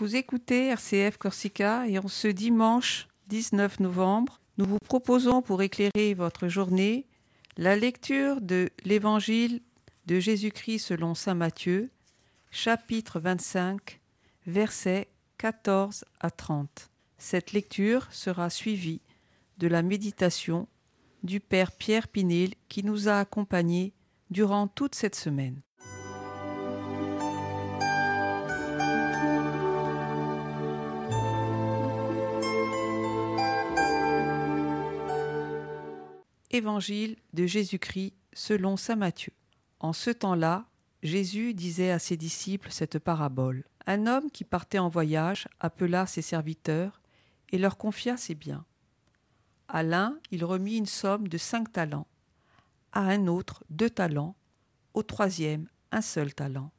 Vous écoutez RCF Corsica et en ce dimanche 19 novembre, nous vous proposons pour éclairer votre journée la lecture de l'Évangile de Jésus-Christ selon Saint Matthieu, chapitre 25, versets 14 à 30. Cette lecture sera suivie de la méditation du Père Pierre Pinel qui nous a accompagnés durant toute cette semaine. Évangile de Jésus-Christ selon Saint Matthieu. En ce temps-là, Jésus disait à ses disciples cette parabole. Un homme qui partait en voyage appela ses serviteurs et leur confia ses biens. À l'un, il remit une somme de cinq talents, à un autre deux talents, au troisième un seul talent,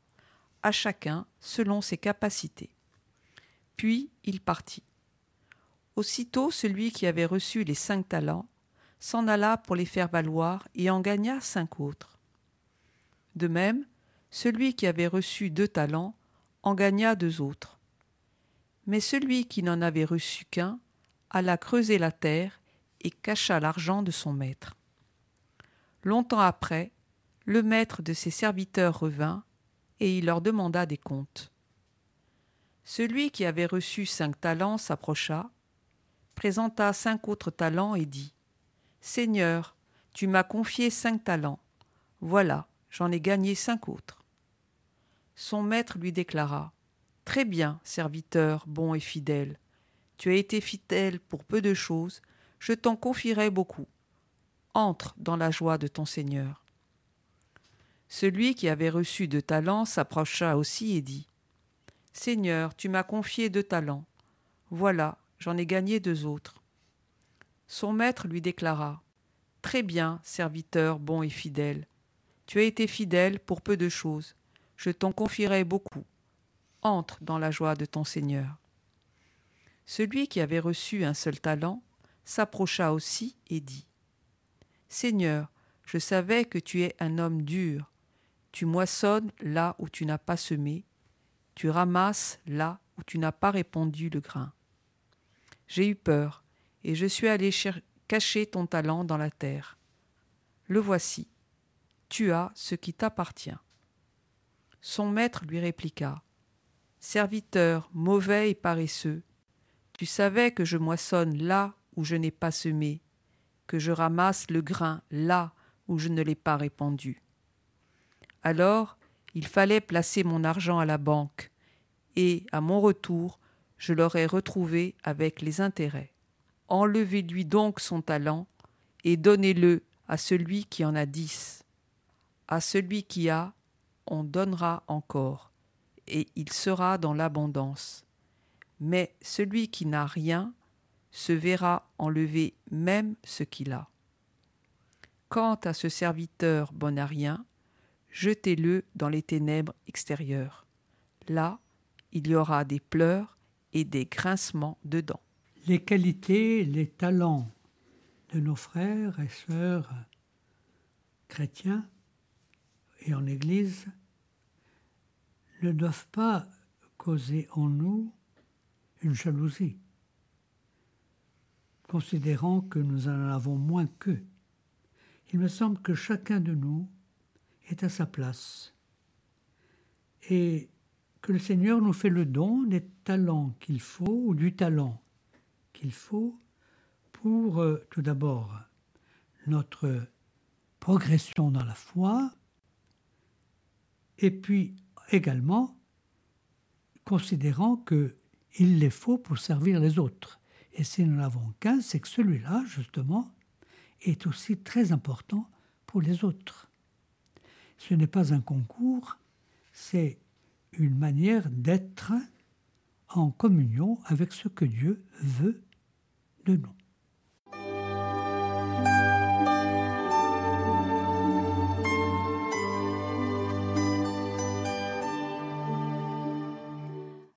à chacun selon ses capacités. Puis il partit. Aussitôt celui qui avait reçu les cinq talents s'en alla pour les faire valoir et en gagna cinq autres. De même, celui qui avait reçu deux talents en gagna deux autres. Mais celui qui n'en avait reçu qu'un alla creuser la terre et cacha l'argent de son maître. Longtemps après, le maître de ses serviteurs revint et il leur demanda des comptes. Celui qui avait reçu cinq talents s'approcha, présenta cinq autres talents et dit Seigneur, tu m'as confié cinq talents. Voilà, j'en ai gagné cinq autres. Son maître lui déclara Très bien, serviteur bon et fidèle. Tu as été fidèle pour peu de choses, je t'en confierai beaucoup. Entre dans la joie de ton Seigneur. Celui qui avait reçu deux talents s'approcha aussi et dit Seigneur, tu m'as confié deux talents. Voilà, j'en ai gagné deux autres. Son maître lui déclara Très bien, serviteur bon et fidèle. Tu as été fidèle pour peu de choses. Je t'en confierai beaucoup. Entre dans la joie de ton Seigneur. Celui qui avait reçu un seul talent s'approcha aussi et dit Seigneur, je savais que tu es un homme dur. Tu moissonnes là où tu n'as pas semé, tu ramasses là où tu n'as pas répandu le grain. J'ai eu peur, et je suis allé cacher ton talent dans la terre. Le voici. Tu as ce qui t'appartient. Son maître lui répliqua. Serviteur mauvais et paresseux, tu savais que je moissonne là où je n'ai pas semé, que je ramasse le grain là où je ne l'ai pas répandu. Alors il fallait placer mon argent à la banque, et, à mon retour, je l'aurais retrouvé avec les intérêts. Enlevez-lui donc son talent et donnez-le à celui qui en a dix. À celui qui a, on donnera encore, et il sera dans l'abondance. Mais celui qui n'a rien se verra enlever même ce qu'il a. Quant à ce serviteur bon à rien, jetez-le dans les ténèbres extérieures. Là, il y aura des pleurs et des grincements de dents les qualités, les talents de nos frères et sœurs chrétiens et en Église ne doivent pas causer en nous une jalousie, considérant que nous en avons moins qu'eux. Il me semble que chacun de nous est à sa place et que le Seigneur nous fait le don des talents qu'il faut ou du talent qu'il faut pour, euh, tout d'abord, notre progression dans la foi, et puis également considérant qu'il les faut pour servir les autres. Et si nous n'avons qu'un, c'est que celui-là, justement, est aussi très important pour les autres. Ce n'est pas un concours, c'est une manière d'être en communion avec ce que Dieu veut de nous.